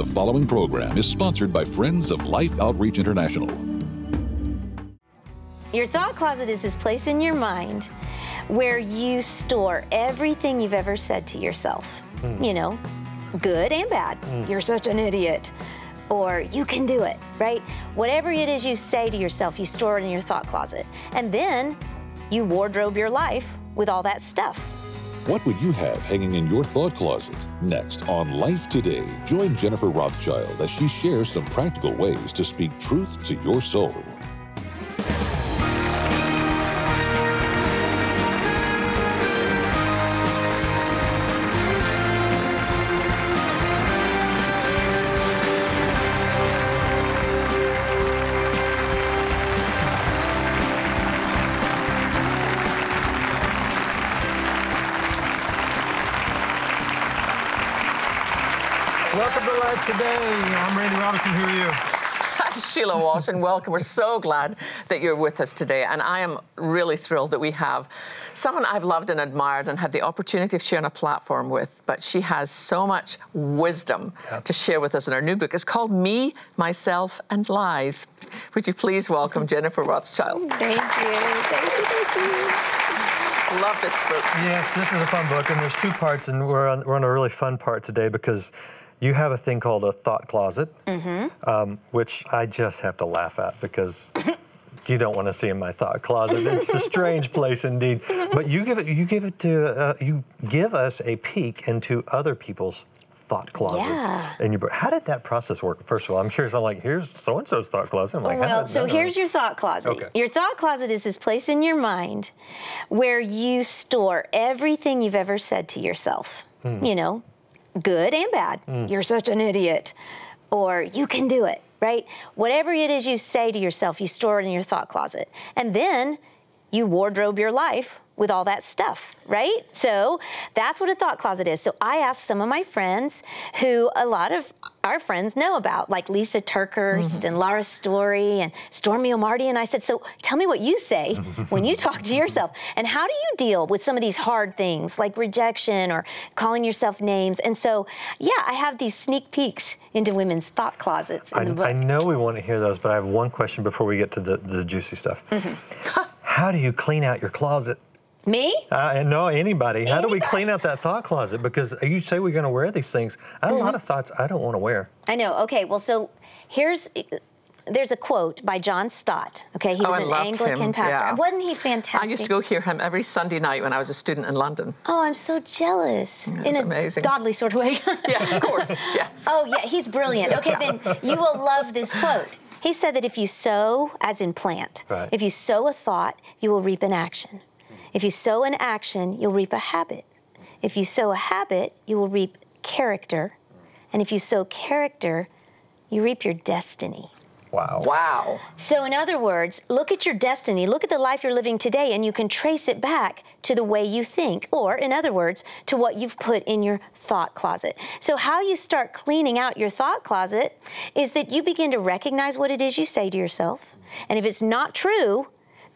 The following program is sponsored by Friends of Life Outreach International. Your thought closet is this place in your mind where you store everything you've ever said to yourself. Hmm. You know, good and bad. Hmm. You're such an idiot. Or you can do it, right? Whatever it is you say to yourself, you store it in your thought closet. And then you wardrobe your life with all that stuff. What would you have hanging in your thought closet? Next on Life Today, join Jennifer Rothschild as she shares some practical ways to speak truth to your soul. Welcome to Life Today. I'm Randy Robison. Who are you? I'm Sheila Walsh, and welcome. We're so glad that you're with us today. And I am really thrilled that we have someone I've loved and admired and had the opportunity of sharing a platform with. But she has so much wisdom to share with us in her new book. It's called Me, Myself, and Lies. Would you please welcome Jennifer Rothschild? Thank you. Thank you. Thank you. Love this book. Yes, this is a fun book, and there's two parts, and we're on, we're on a really fun part today because you have a thing called a thought closet, um, which I just have to laugh at because you don't want to see in my thought closet. It's a strange place indeed. But you give it, you give it to, uh, you give us a peek into other people's thought closets. Yeah. And you, how did that process work? First of all, I'm curious. I'm like, here's so and so's thought closet. I'm like, well, so here's your thought closet. Okay. Your thought closet is this place in your mind where you store everything you've ever said to yourself. Hmm. You know, good and bad. Mm. You're such an idiot. Or you can do it, right? Whatever it is you say to yourself, you store it in your thought closet. And then you wardrobe your life with all that stuff, right? So that's what a thought closet is. So I asked some of my friends who a lot of our friends know about, like Lysa TerKeurst and Laura Story and Stormie Omartian. And I said, So tell me what you say when you talk to yourself. And how do you deal with some of these hard things like rejection or calling yourself names? And so, yeah, I have these sneak peeks into women's thought closets in I, the book. I know we want to hear those, but I have one question before we get to the, the juicy stuff. Mm-hmm. How do you clean out your closet? me? Uh, no, anybody. How do we clean out that thought closet? Because you say we're going to wear these things. I have a Mm-hmm. lot of thoughts I don't want to wear. I know. Okay, well, so here's there's a quote by John Stott. Okay, he Oh, was I an loved Anglican him, pastor. yeah. Wasn't he fantastic? I used to go hear him every Sunday night when I was a student in London. Oh, I'm so jealous. In it's a amazing. godly sort of way. Yeah, of course, yes. oh yeah, he's brilliant. Okay, then you will love this quote. He said that if you sow, as in plant, Right. if you sow a thought, you will reap an action. If you sow an action, you'll reap a habit. If you sow a habit, you will reap character. And if you sow character, you reap your destiny. Wow. Wow. So, in other words, look at your destiny, look at the life you're living today, and you can trace it back to the way you think, or, in other words, to what you've put in your thought closet. So, how you start cleaning out your thought closet is that you begin to recognize what it is you say to yourself. And if it's not true,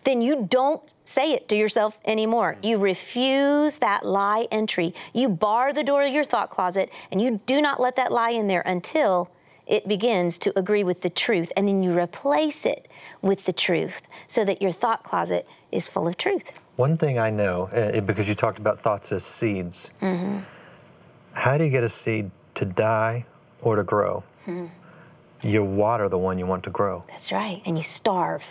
then you don't say it to yourself anymore. Mm. You refuse that lie entry. You bar the door of your thought closet, and you do not let that lie in there until it begins to agree with the truth, and then you replace it with the truth so that your thought closet is full of truth. One thing I know, uh, because you talked about thoughts as seeds, Mm-hmm. how do you get a seed to die or to grow? Hmm. You water the one you want to grow. That's right. And you starve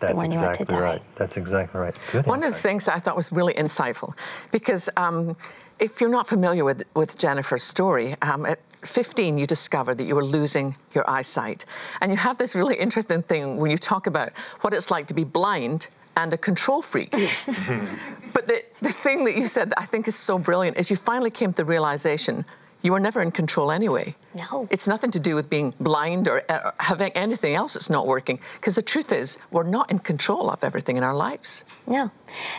That's the one you want to exactly die. right. That's exactly right. Good. One of the things I thought was really insightful, because um, if you're not familiar with, with Jennifer's story, um, at 15 you discovered that you were losing your eyesight. And you have this really interesting thing when you talk about what it's like to be blind and a control freak. but the, the thing that you said that I think is so brilliant is you finally came to the realization you were never in control anyway. No. It's nothing to do with being blind or uh, having anything else that's not working. Because the truth is, we're not in control of everything in our lives. No.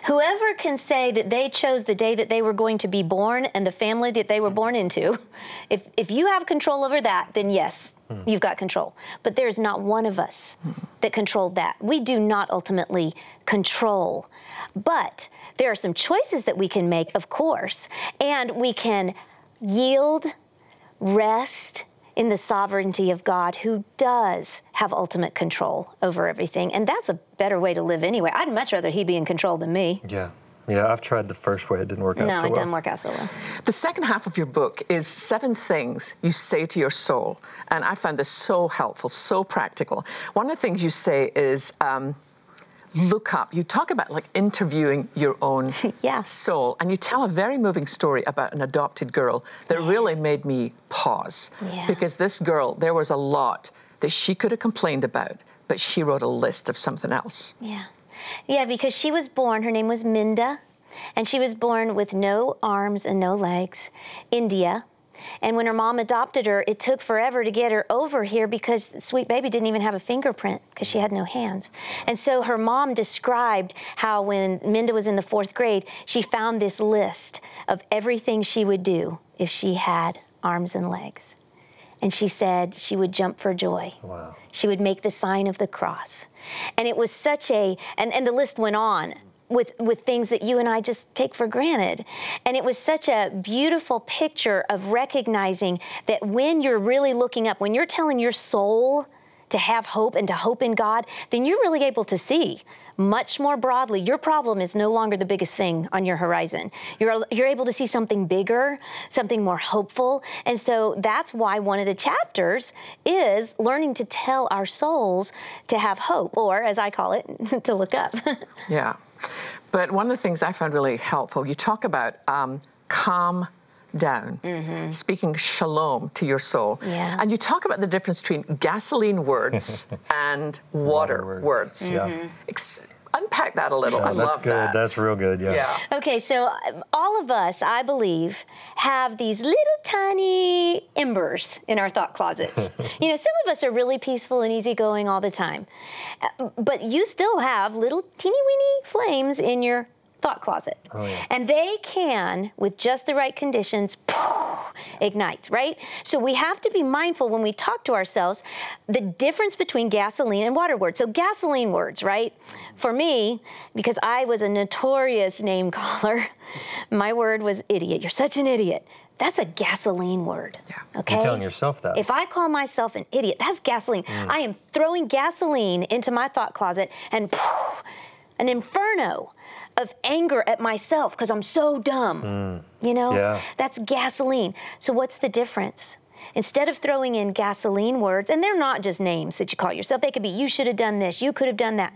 Whoever can say that they chose the day that they were going to be born and the family that they were born into, if, if you have control over that, then yes, you've got control. But there is not one of us that controlled that. We do not ultimately control. But there are some choices that we can make, of course, and we can yield, rest, in the sovereignty of God who does have ultimate control over everything. And that's a better way to live anyway. I'd much rather he be in control than me. Yeah. Yeah, I've tried the first way. It didn't work out No, so well. No, it well. doesn't work out so well. The second half of your book is seven things you say to your soul. And I found this so helpful, so practical. One of the things you say is um, look up. You talk about like interviewing your own Yeah. soul. And you tell a very moving story about an adopted girl that really made me pause. Yeah. Because this girl, there was a lot that she could have complained about, but she wrote a list of something else. Yeah. Yeah, because she was born, her name was Minda, and she was born with no arms and no legs, India. And when her mom adopted her, it took forever to get her over here because the sweet baby didn't even have a fingerprint because she had no hands. And so her mom described how when Minda was in the fourth grade, she found this list of everything she would do if she had arms and legs. And she said she would jump for joy. Wow. She would make the sign of the cross. And it was such a, and, and the list went on with, with things that you and I just take for granted. And it was such a beautiful picture of recognizing that when you're really looking up, when you're telling your soul to have hope and to hope in God, then you're really able to see much more broadly. Your problem is no longer the biggest thing on your horizon. You're, you're able to see something bigger, something more hopeful. And so that's why one of the chapters is learning to tell our souls to have hope, or as I call it, to look up. Yeah. But one of the things I found really helpful, you talk about um, calm down, speaking shalom to your soul. Yeah. And you talk about the difference between gasoline words and water, Water words. words. Yeah. Ex- unpack that a little. I Oh, that's love good. that. That's real good. Yeah. Yeah. Okay, so um, all of us, I believe, have these little tiny embers in our thought closets. you know, some of us are really peaceful and easygoing all the time, Uh, but you still have little teeny weeny flames in your thought closet. Oh, yeah. And they can, with just the right conditions, ignite, right? So we have to be mindful when we talk to ourselves the difference between gasoline and water words. So gasoline words, right? For me, because I was a notorious name caller, my word was idiot. You're such an idiot. That's a gasoline word. Yeah. Okay. You're telling yourself that. If I call myself an idiot, that's gasoline. Mm. I am throwing gasoline into my thought closet and an inferno of anger at myself because I'm so dumb. Mm. You know? Yeah. That's gasoline. So what's the difference? Instead of throwing in gasoline words, and they're not just names that you call yourself, they could be you should have done this, you could have done that.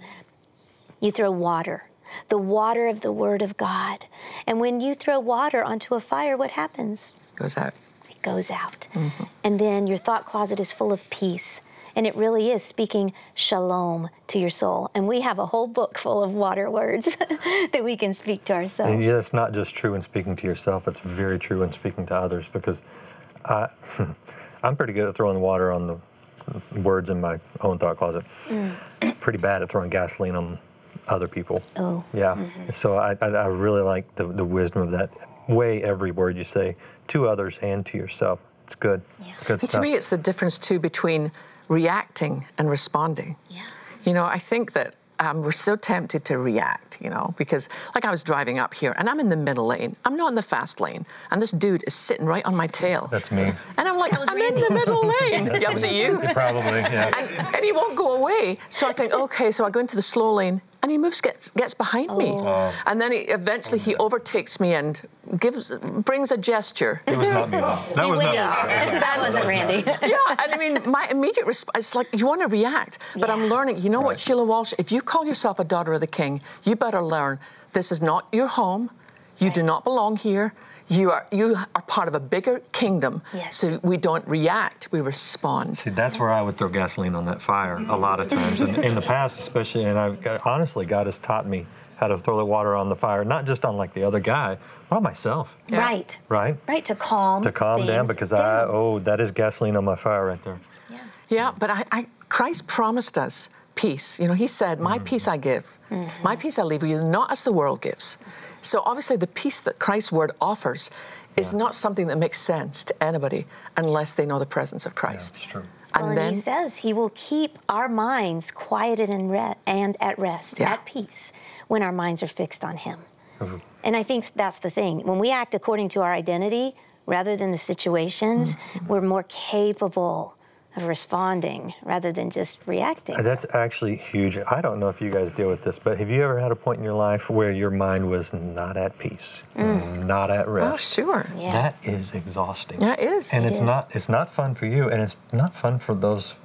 You throw water, the water of the Word of God. And when you throw water onto a fire, what happens? Goes out. it goes out. Mm-hmm. And then your thought closet is full of peace. And it really is speaking shalom to your soul. And we have a whole book full of water words that we can speak to ourselves. And yeah, it's not just true in speaking to yourself, it's very true in speaking to others because I, I'm pretty good at throwing water on the words in my own thought closet. Mm. Pretty bad at throwing gasoline on other people. Oh. Yeah. Mm-hmm. So I, I, I really like the, the wisdom of that. Weigh every word you say to others and to yourself. It's good. Yeah. It's good And to me, it's the difference too between reacting and responding. Yeah. You know, I think that um, we're so tempted to react, you know, because like I was driving up here and I'm in the middle lane. I'm not in the fast lane. And this dude is sitting right on my tail. That's me. and I'm like, I'm in the middle lane. yeah, was it you? Probably, yeah. and, and he won't go away. So I think, okay, so I go into the slow lane, and he moves, gets gets behind me, Oh. Um, and then he eventually he overtakes me and gives brings a gesture. It was not me. though. That was not me. that wasn't Randy. yeah, and I mean, my immediate response is like, you want to react, but I'm learning. You know what, Sheila Walsh? If you call yourself a daughter of the King, you better learn this is not your home. You do not belong here. You are you are part of a bigger kingdom. Yes. So we don't react, we respond. See, that's where I would throw gasoline on that fire a lot of times. And in the past, especially, and I've got- honestly, God has taught me how to throw the water on the fire, not just on like the other guy, but on myself, Yeah. Right. right? Right, to calm. To calm down things because I, oh, that is gasoline on my fire right there. Yeah. Yeah, but I, I, Christ promised us peace. You know, He said, "My mm. peace I give, mm-hmm. my peace I leave with you, not as the world gives." So obviously, the peace that Christ's word offers is not something that makes sense to anybody unless they know the presence of Christ. That's true. And Well, then, he says he will keep our minds quieted and, re- and at rest, Yeah. at peace, when our minds are fixed on him. Mm-hmm. And I think that's the thing. When we act according to our identity, rather than the situations, we're more capable of responding rather than just reacting. Uh, that's actually huge. I don't know if you guys deal with this, but have you ever had a point in your life where your mind was not at peace, mm. not at oh, rest? Oh, sure. Yeah. That is exhausting. That is. And It it's is. not it's not fun for you, and it's not fun for those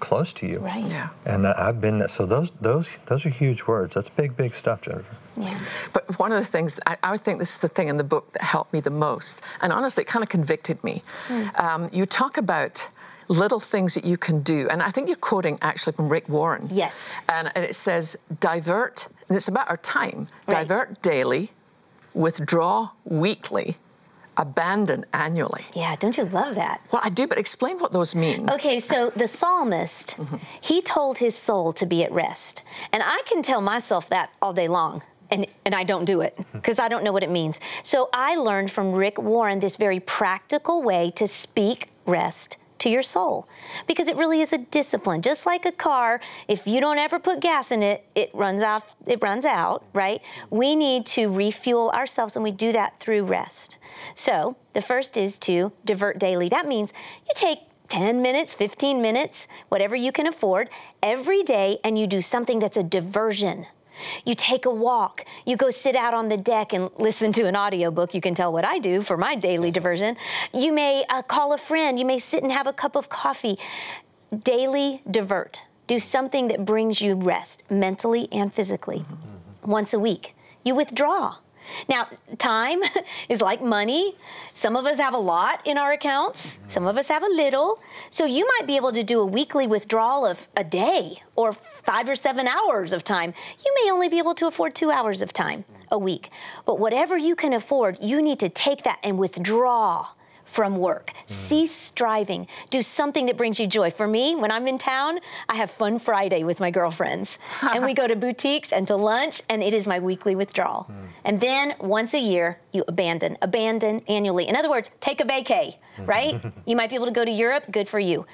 close to you. Right. Yeah. And I- I've been there. So those those those are huge words. That's big big stuff, Jennifer. Yeah. But one of the things, I, I think this is the thing in the book that helped me the most, and honestly, it kind of convicted me. Hmm. Um, you talk about little things that you can do, and I think you're quoting actually from Rick Warren. Yes. And, and it says, divert, and it's about our time, Right. divert daily, withdraw weekly, abandon annually. Yeah, don't you love that? Well, I do, but explain what those mean. Okay, so the psalmist, mm-hmm. he told his soul to be at rest. And I can tell myself that all day long. And, and I don't do it because I don't know what it means. So I learned from Rick Warren this very practical way to speak rest to your soul. Because it really is a discipline. Just like a car if you don't ever put gas in it it runs out it runs out right? We need to refuel ourselves and we do that through rest. So the first is to divert daily. That means you take 10 minutes 15 minutes whatever you can afford every day and you do something that's a diversion you take a walk, you go sit out on the deck and listen to an audiobook. You can tell what I do for my daily diversion. You may uh, call a friend, you may sit and have a cup of coffee. Daily divert. Do something that brings you rest mentally and physically mm-hmm. Mm-hmm. once a week. You withdraw. Now, time is like money. Some of us have a lot in our accounts, mm-hmm. some of us have a little. So you might be able to do a weekly withdrawal of a day or five or seven hours of time. You may only be able to afford two hours of time a week. But whatever you can afford, you need to take that and withdraw from work. Cease striving. Do something that brings you joy. For me, when I'm in town, I have Fun Friday with my girlfriends. and we go to boutiques and to lunch, and it is my weekly withdrawal. Hmm. And then once a year, you abandon. Abandon annually. In other words, take a vacay, right? you might be able to go to Europe, good for you.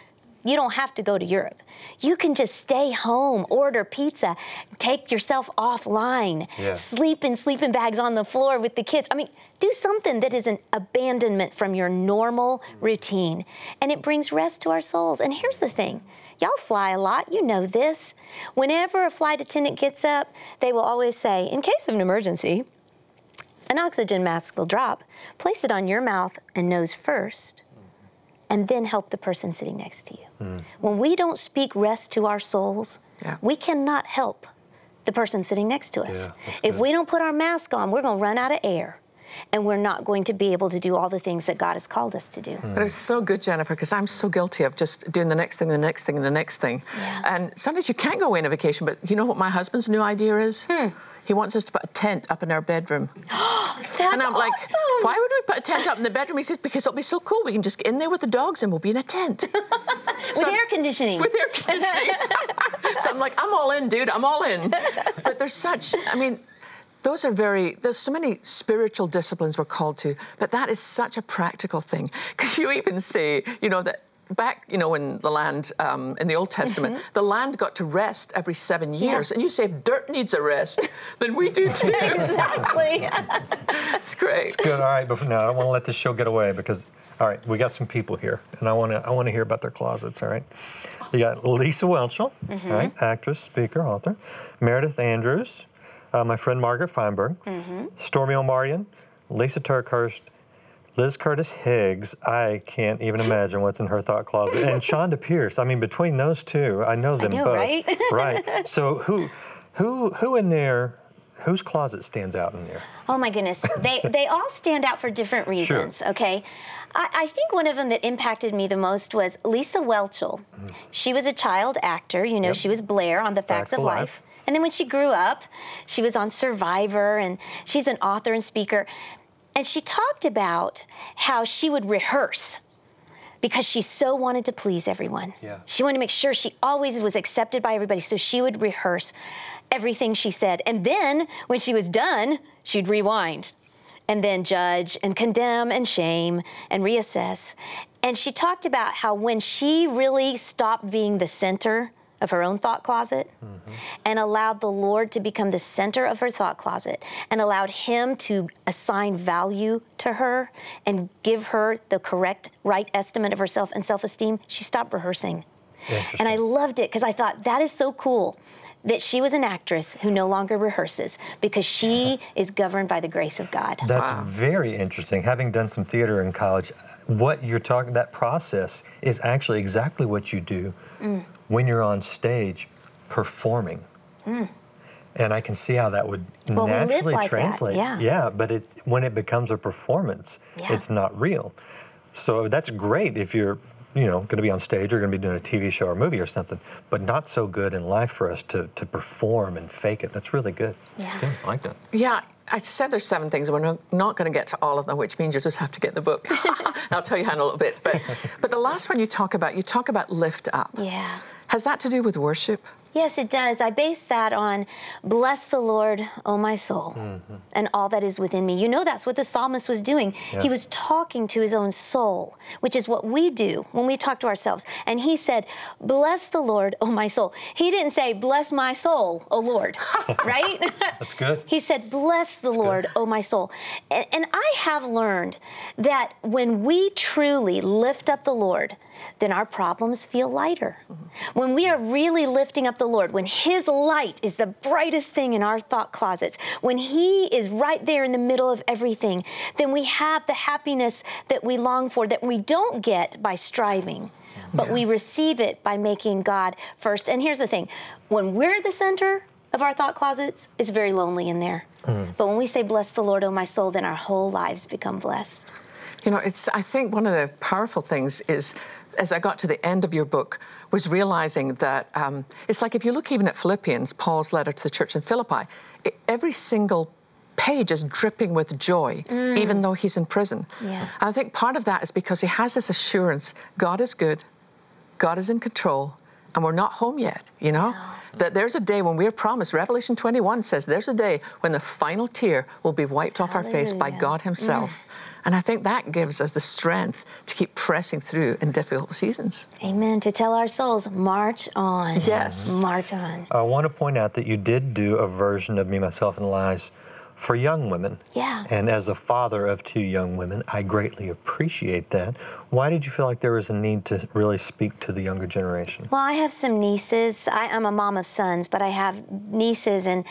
You don't have to go to Europe. You can just stay home, order pizza, take yourself offline, Yeah. sleep in sleeping bags on the floor with the kids. I mean, do something that is an abandonment from your normal routine. And it brings rest to our souls. And here's the thing y'all fly a lot, you know this. Whenever a flight attendant gets up, they will always say, in case of an emergency, an oxygen mask will drop. Place it on your mouth and nose first, and then help the person sitting next to you. When we don't speak rest to our souls, Yeah. we cannot help the person sitting next to us. Yeah, if good. we don't put our mask on, we're going to run out of air. And we're not going to be able to do all the things that God has called us to do. But it's so good, Jennifer, because I'm so guilty of just doing the next thing, the next thing, and the next thing. Yeah. And sometimes you can't go away on a vacation, but you know what my husband's new idea is? Hmm. He wants us to put a tent up in our bedroom. And I'm like, awesome. why would we put a tent up in the bedroom? He says, because it'll be so cool. We can just get in there with the dogs and we'll be in a tent. With air conditioning. With air conditioning. so I'm like, I'm all in, dude. I'm all in. But there's such, I mean, those are very, there's so many spiritual disciplines we're called to, but that is such a practical thing. Because you even say, you know, that back, you know, in the land, um, in the Old Testament, the land got to rest every seven years. And you say, if dirt needs a rest, then we do too. exactly. That's great. It's good. All right, but now I don't want to let this show get away because, all right, we got some people here, and I want to I want to hear about their closets. All right, you got Lisa Whelchel, Mm-hmm. all right, actress, speaker, author. Meredith Andrews, uh, my friend Margaret Feinberg, Mm-hmm. Stormie Omartian, Lysa TerKeurst. Liz Curtis Higgs, I can't even imagine what's in her thought closet. And Chonda Pierce. I mean, between those two, I know them know, both. right? right. So who, who, who in there, whose closet stands out in there? Oh my goodness. They they all stand out for different reasons, okay? I, I think one of them that impacted me the most was Lisa Whelchel. Mm. She was a child actor, you know, Yep. she was Blair on The Facts, Facts of of Life. Life. And then when she grew up, she was on Survivor and she's an author and speaker. And she talked about how she would rehearse because she so wanted to please everyone. Yeah. She wanted to make sure she always was accepted by everybody. So she would rehearse everything she said. And then when she was done, she'd rewind and then judge and condemn and shame and reassess. And she talked about how when she really stopped being the center of her own thought closet Mm-hmm. and allowed the Lord to become the center of her thought closet and allowed Him to assign value to her and give her the correct, right estimate of herself and self esteem, she stopped rehearsing. And I loved it because I thought that is so cool that she was an actress who no longer rehearses because she is governed by the grace of God. That's very interesting. Having done some theater in college, what you're talking that process is actually exactly what you do Mm. When you're on stage performing. And I can see how that would Mm. Well, naturally like that, translate. yeah. but it when it becomes a performance, Yeah. it's not real. So that's great if you're you know going to be on stage or going to be doing a TV show or movie or something, but not so good in life for us to to perform and fake it. That's really good. That's Yeah. good. I like that. Yeah, I said there's seven things. and We're not going to get to all of them, which means you just have to get the book. I'll tell you how in a little bit. But, but the last one you talk about, you talk about lift up. Yeah. Has that to do with worship? Yes, it does. I base that on bless the Lord, O my soul, mm-hmm. and all that is within me. You know, that's what the psalmist was doing. Yeah. He was talking to his own soul, which is what we do when we talk to ourselves. And he said, Bless the Lord, O my soul. He didn't say, Bless my soul, O Lord, right? That's good. He said, Bless the Lord, O my soul. And, and I have learned that when we truly lift up the Lord, then our problems feel lighter. When we are really lifting up the Lord, when His light is the brightest thing in our thought closets, when He is right there in the middle of everything, then we have the happiness that we long for that we don't get by striving. But we receive it by making God first. And here's the thing when we're the center of our thought closets, it's very lonely in there. Mm-hmm. But when we say, Bless the Lord, O my soul, then our whole lives become blessed. You know, it's. I think one of the powerful things is, as I got to the end of your book, was realizing that um, it's like if you look even at Philippians, Paul's letter to the church in Philippi, it, every single page is dripping with joy, even though he's in prison. Yeah. And I think part of that is because he has this assurance: God is good, God is in control, and we're not home yet. You know. That there's a day when we're promised, Revelation 21 says there's a day when the final tear will be wiped off our face by God Himself. And I think that gives us the strength to keep pressing through in difficult seasons. Amen. To tell our souls, march on. Yes. March on. I want to point out that you did do a version of Me, Myself, and Lies for young women. Yeah. And as a father of two young women, I greatly appreciate that. Why did you feel like there was a need to really speak to the younger generation? Well, I have some nieces. I, I'm a mom of sons, but I have nieces, and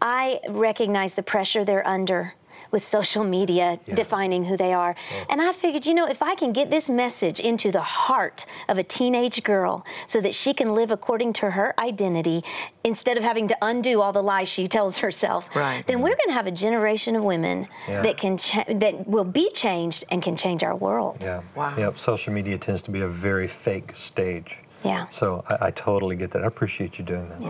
I recognize the pressure they're under with social media Yeah. defining who they are. Oh. And I figured, you know, if I can get this message into the heart of a teenage girl so that she can live according to her identity instead of having to undo all the lies she tells herself, Right. then we're going to have a generation of women Yeah. that can cha- that will be changed and can change our world. Yeah. Wow. Yep. Social media tends to be a very fake stage. Yeah. So I, I totally get that. I appreciate you doing that.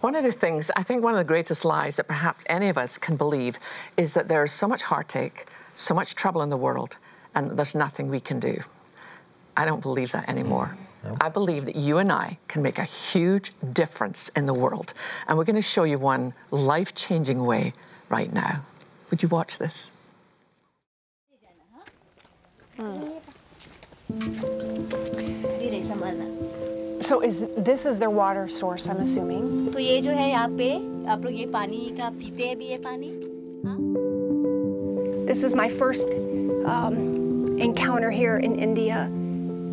One of the things, I think one of the greatest lies that perhaps any of us can believe is that there's so much heartache, so much trouble in the world, and there's nothing we can do. I don't believe that anymore. Mm. I believe that you and I can make a huge difference in the world. And we're going to show you one life changing way right now. Would you watch this? Mm. So is this is their water source? I'm assuming. तो ये जो है यहाँ पे आप लोग ये पानी का पीते हैं भी ये पानी This is my first um, encounter here in India,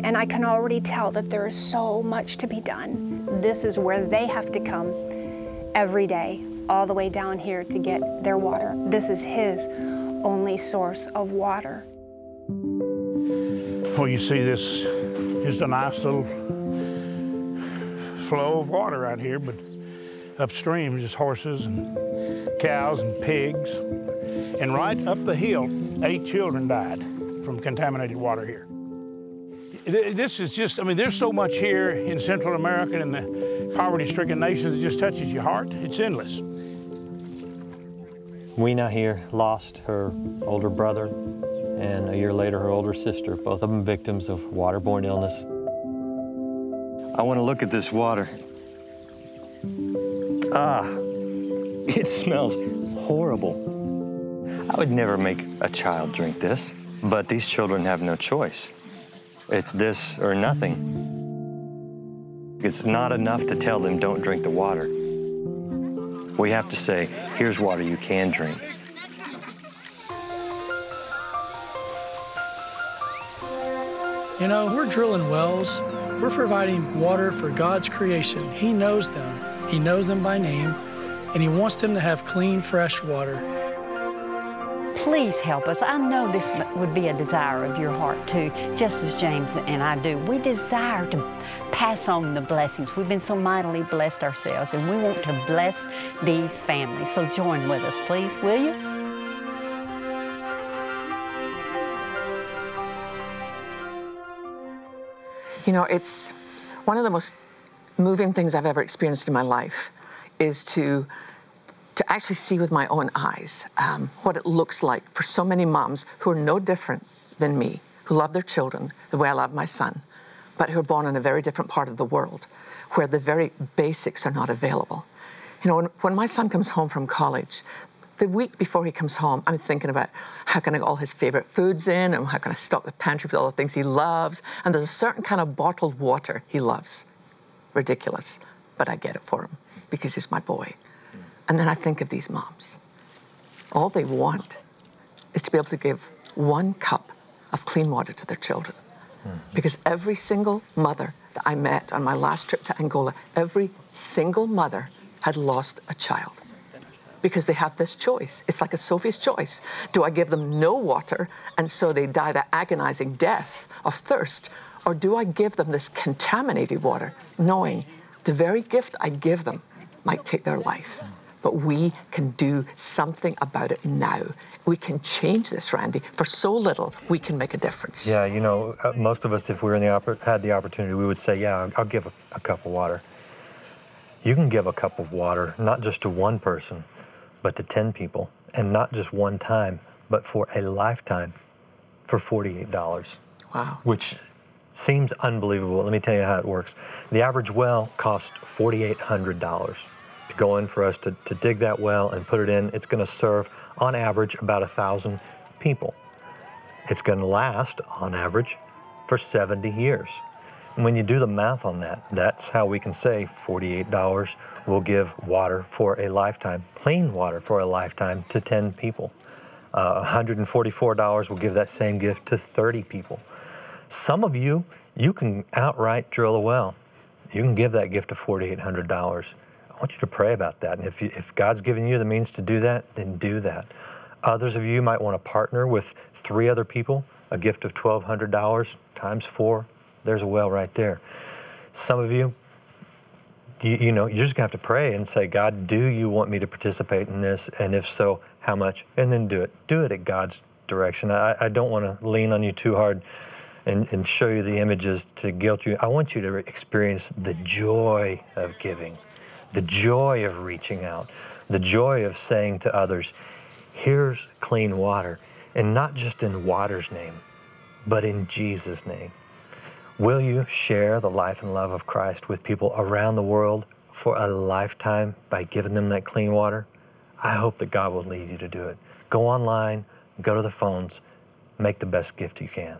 and I can already tell that there is so much to be done. This is where they have to come every day, all the way down here to get their water. This is his only source of water. Well, you see this just a nice little flow of water out here, but upstream is just horses and cows and pigs. And right up the hill, eight children died from contaminated water here. This is just, I mean, there's so much here in Central America and the poverty stricken nations, it just touches your heart. It's endless. Weena here lost her older brother, and a year later, her older sister, both of them victims of waterborne illness. I want to look at this water. Ah, it smells horrible. I would never make a child drink this, but these children have no choice. It's this or nothing. It's not enough to tell them don't drink the water. We have to say, here's water you can drink. You know, we're drilling wells. We're providing water for God's creation. He knows them. He knows them by name, and He wants them to have clean, fresh water. Please help us. I know this would be a desire of your heart too, just as James and I do. We desire to pass on the blessings. We've been so mightily blessed ourselves, and we want to bless these families. So join with us, please, will you? You know, it's one of the most moving things I've ever experienced in my life is to to actually see with my own eyes um, what it looks like for so many moms who are no different than me, who love their children the way I love my son, but who are born in a very different part of the world where the very basics are not available. You know, when, when my son comes home from college, the week before he comes home, I'm thinking about how can I get all his favorite foods in and how can I stock the pantry with all the things he loves. And there's a certain kind of bottled water he loves. Ridiculous, but I get it for him because he's my boy. And then I think of these moms. All they want is to be able to give one cup of clean water to their children. Mm-hmm. Because every single mother that I met on my last trip to Angola, every single mother had lost a child because they have this choice. It's like a Sophie's choice. Do I give them no water and so they die the agonizing death of thirst? Or do I give them this contaminated water, knowing the very gift I give them might take their life? But we can do something about it now. We can change this, Randy. For so little, we can make a difference. Yeah, you know, uh, most of us, if we were in the had the opportunity, we would say, "Yeah, I'll, I'll give a, a cup of water." You can give a cup of water not just to one person, but to 10 people, and not just one time, but for a lifetime for $48. Wow. Which seems unbelievable. Let me tell you how it works. The average well costs $4,800 to go in for us to, to dig that well and put it in. It's going to serve, on average, about a 1,000 people. It's going to last, on average, for 70 years. And when you do the math on that, that's how we can say $48 will give water for a lifetime, clean water for a lifetime to 10 people. Uh, $144 will give that same gift to 30 people. Some of you, you can outright drill a well. You can give that gift of $4,800. I want you to pray about that. And if, you, if God's given you the means to do that, then do that. Others of you might want to partner with three other people, a gift of $1,200 times four, there's a well right there. Some of you, you, you know, you're just gonna have to pray and say, God, do you want me to participate in this? And if so, how much? And then do it. Do it at God's direction. I, I don't want to lean on you too hard and, and show you the images to guilt you. I want you to experience the joy of giving, the joy of reaching out, the joy of saying to others, here's clean water. And not just in water's name, but in Jesus' name. Will you share the life and love of Christ with people around the world for a lifetime by giving them that clean water? I hope that God will lead you to do it. Go online, go to the phones, make the best gift you can.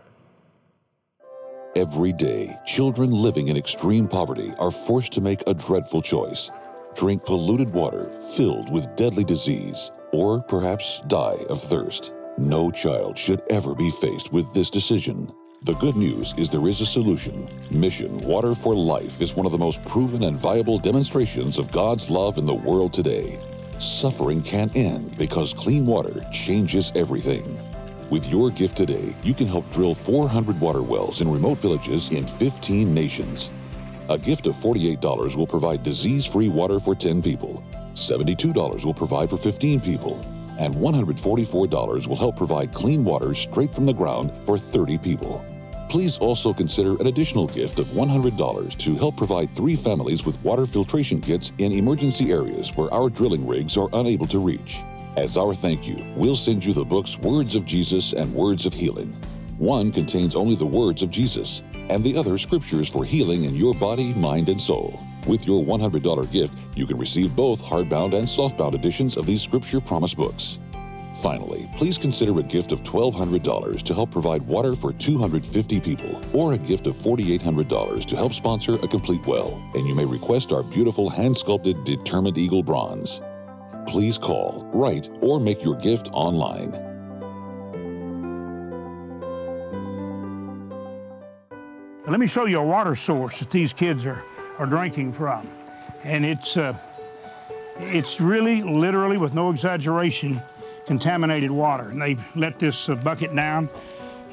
Every day, children living in extreme poverty are forced to make a dreadful choice drink polluted water filled with deadly disease, or perhaps die of thirst. No child should ever be faced with this decision. The good news is there is a solution. Mission Water for Life is one of the most proven and viable demonstrations of God's love in the world today. Suffering can't end because clean water changes everything. With your gift today, you can help drill 400 water wells in remote villages in 15 nations. A gift of $48 will provide disease free water for 10 people, $72 will provide for 15 people, and $144 will help provide clean water straight from the ground for 30 people. Please also consider an additional gift of $100 to help provide three families with water filtration kits in emergency areas where our drilling rigs are unable to reach. As our thank you, we'll send you the books Words of Jesus and Words of Healing. One contains only the words of Jesus, and the other scriptures for healing in your body, mind, and soul. With your $100 gift, you can receive both hardbound and softbound editions of these scripture promise books. Finally, please consider a gift of $1,200 to help provide water for 250 people, or a gift of $4,800 to help sponsor a complete well, and you may request our beautiful hand sculpted Determined Eagle bronze. Please call, write, or make your gift online. Let me show you a water source that these kids are, are drinking from. And it's, uh, it's really, literally, with no exaggeration, contaminated water. And they let this uh, bucket down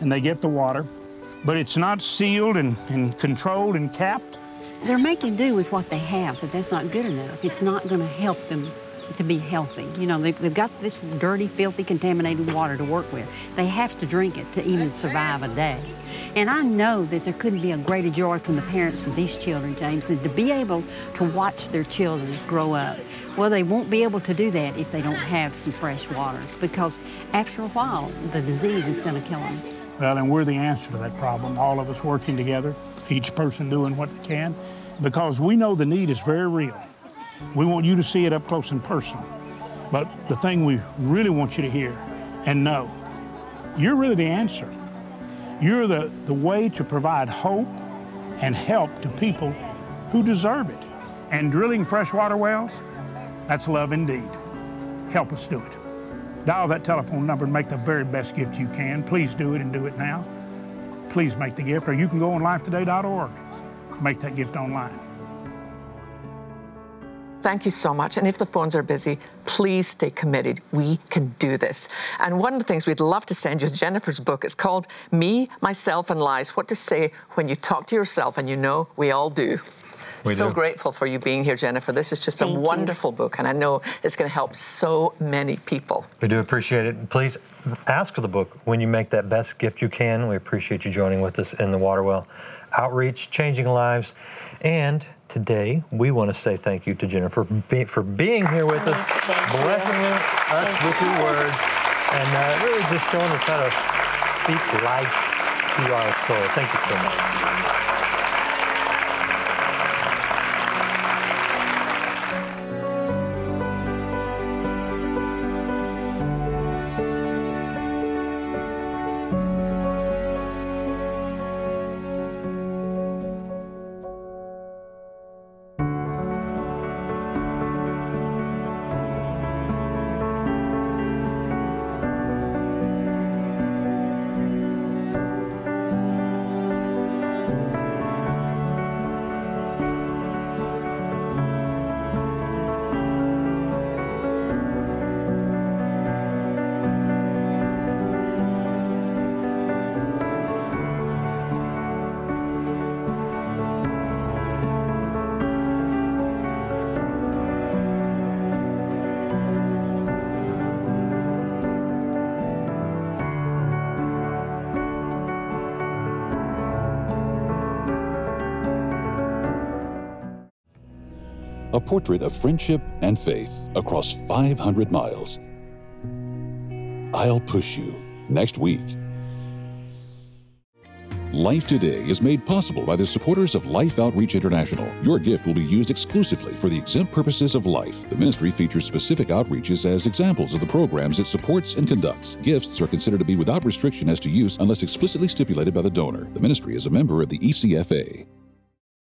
and they get the water. But it's not sealed and, and controlled and capped. They're making do with what they have, but that's not good enough. It's not going to help them to be healthy. You know, they've, they've got this dirty, filthy, contaminated water to work with. They have to drink it to even survive a day. And I know that there couldn't be a greater joy from the parents of these children, James, than to be able to watch their children grow up. Well, they won't be able to do that if they don't have some fresh water because after a while, the disease is going to kill them. Well, and we're the answer to that problem, all of us working together, each person doing what they can, because we know the need is very real. We want you to see it up close and personal. But the thing we really want you to hear and know, you're really the answer. You're the, the way to provide hope and help to people who deserve it. And drilling freshwater wells, that's love indeed. Help us do it. Dial that telephone number and make the very best gift you can. Please do it and do it now. Please make the gift, or you can go on lifetoday.org. Make that gift online. Thank you so much. And if the phones are busy, please stay committed. We can do this. And one of the things we'd love to send you is Jennifer's book. It's called Me, Myself, and Lies What to Say When You Talk to Yourself, and you know we all do. We so do. grateful for you being here, Jennifer. This is just a Thank you. wonderful book, and I know it's going to help so many people. We do appreciate it. Please ask for the book when you make that best gift you can. We appreciate you joining with us in the Waterwell Outreach, Changing Lives. And today, we want to say thank you to Jennifer be- for being here with us, Thank you. blessing us with your words, and uh, really just showing us how to speak life to our soul. Thank you so much. A portrait of friendship and faith across 500 miles. I'll Push You, next week. Life Today is made possible by the supporters of Life Outreach International. Your gift will be used exclusively for the exempt purposes of life. The ministry features specific outreaches as examples of the programs it supports and conducts. Gifts are considered to be without restriction as to use unless explicitly stipulated by the donor. The ministry is a member of the ECFA.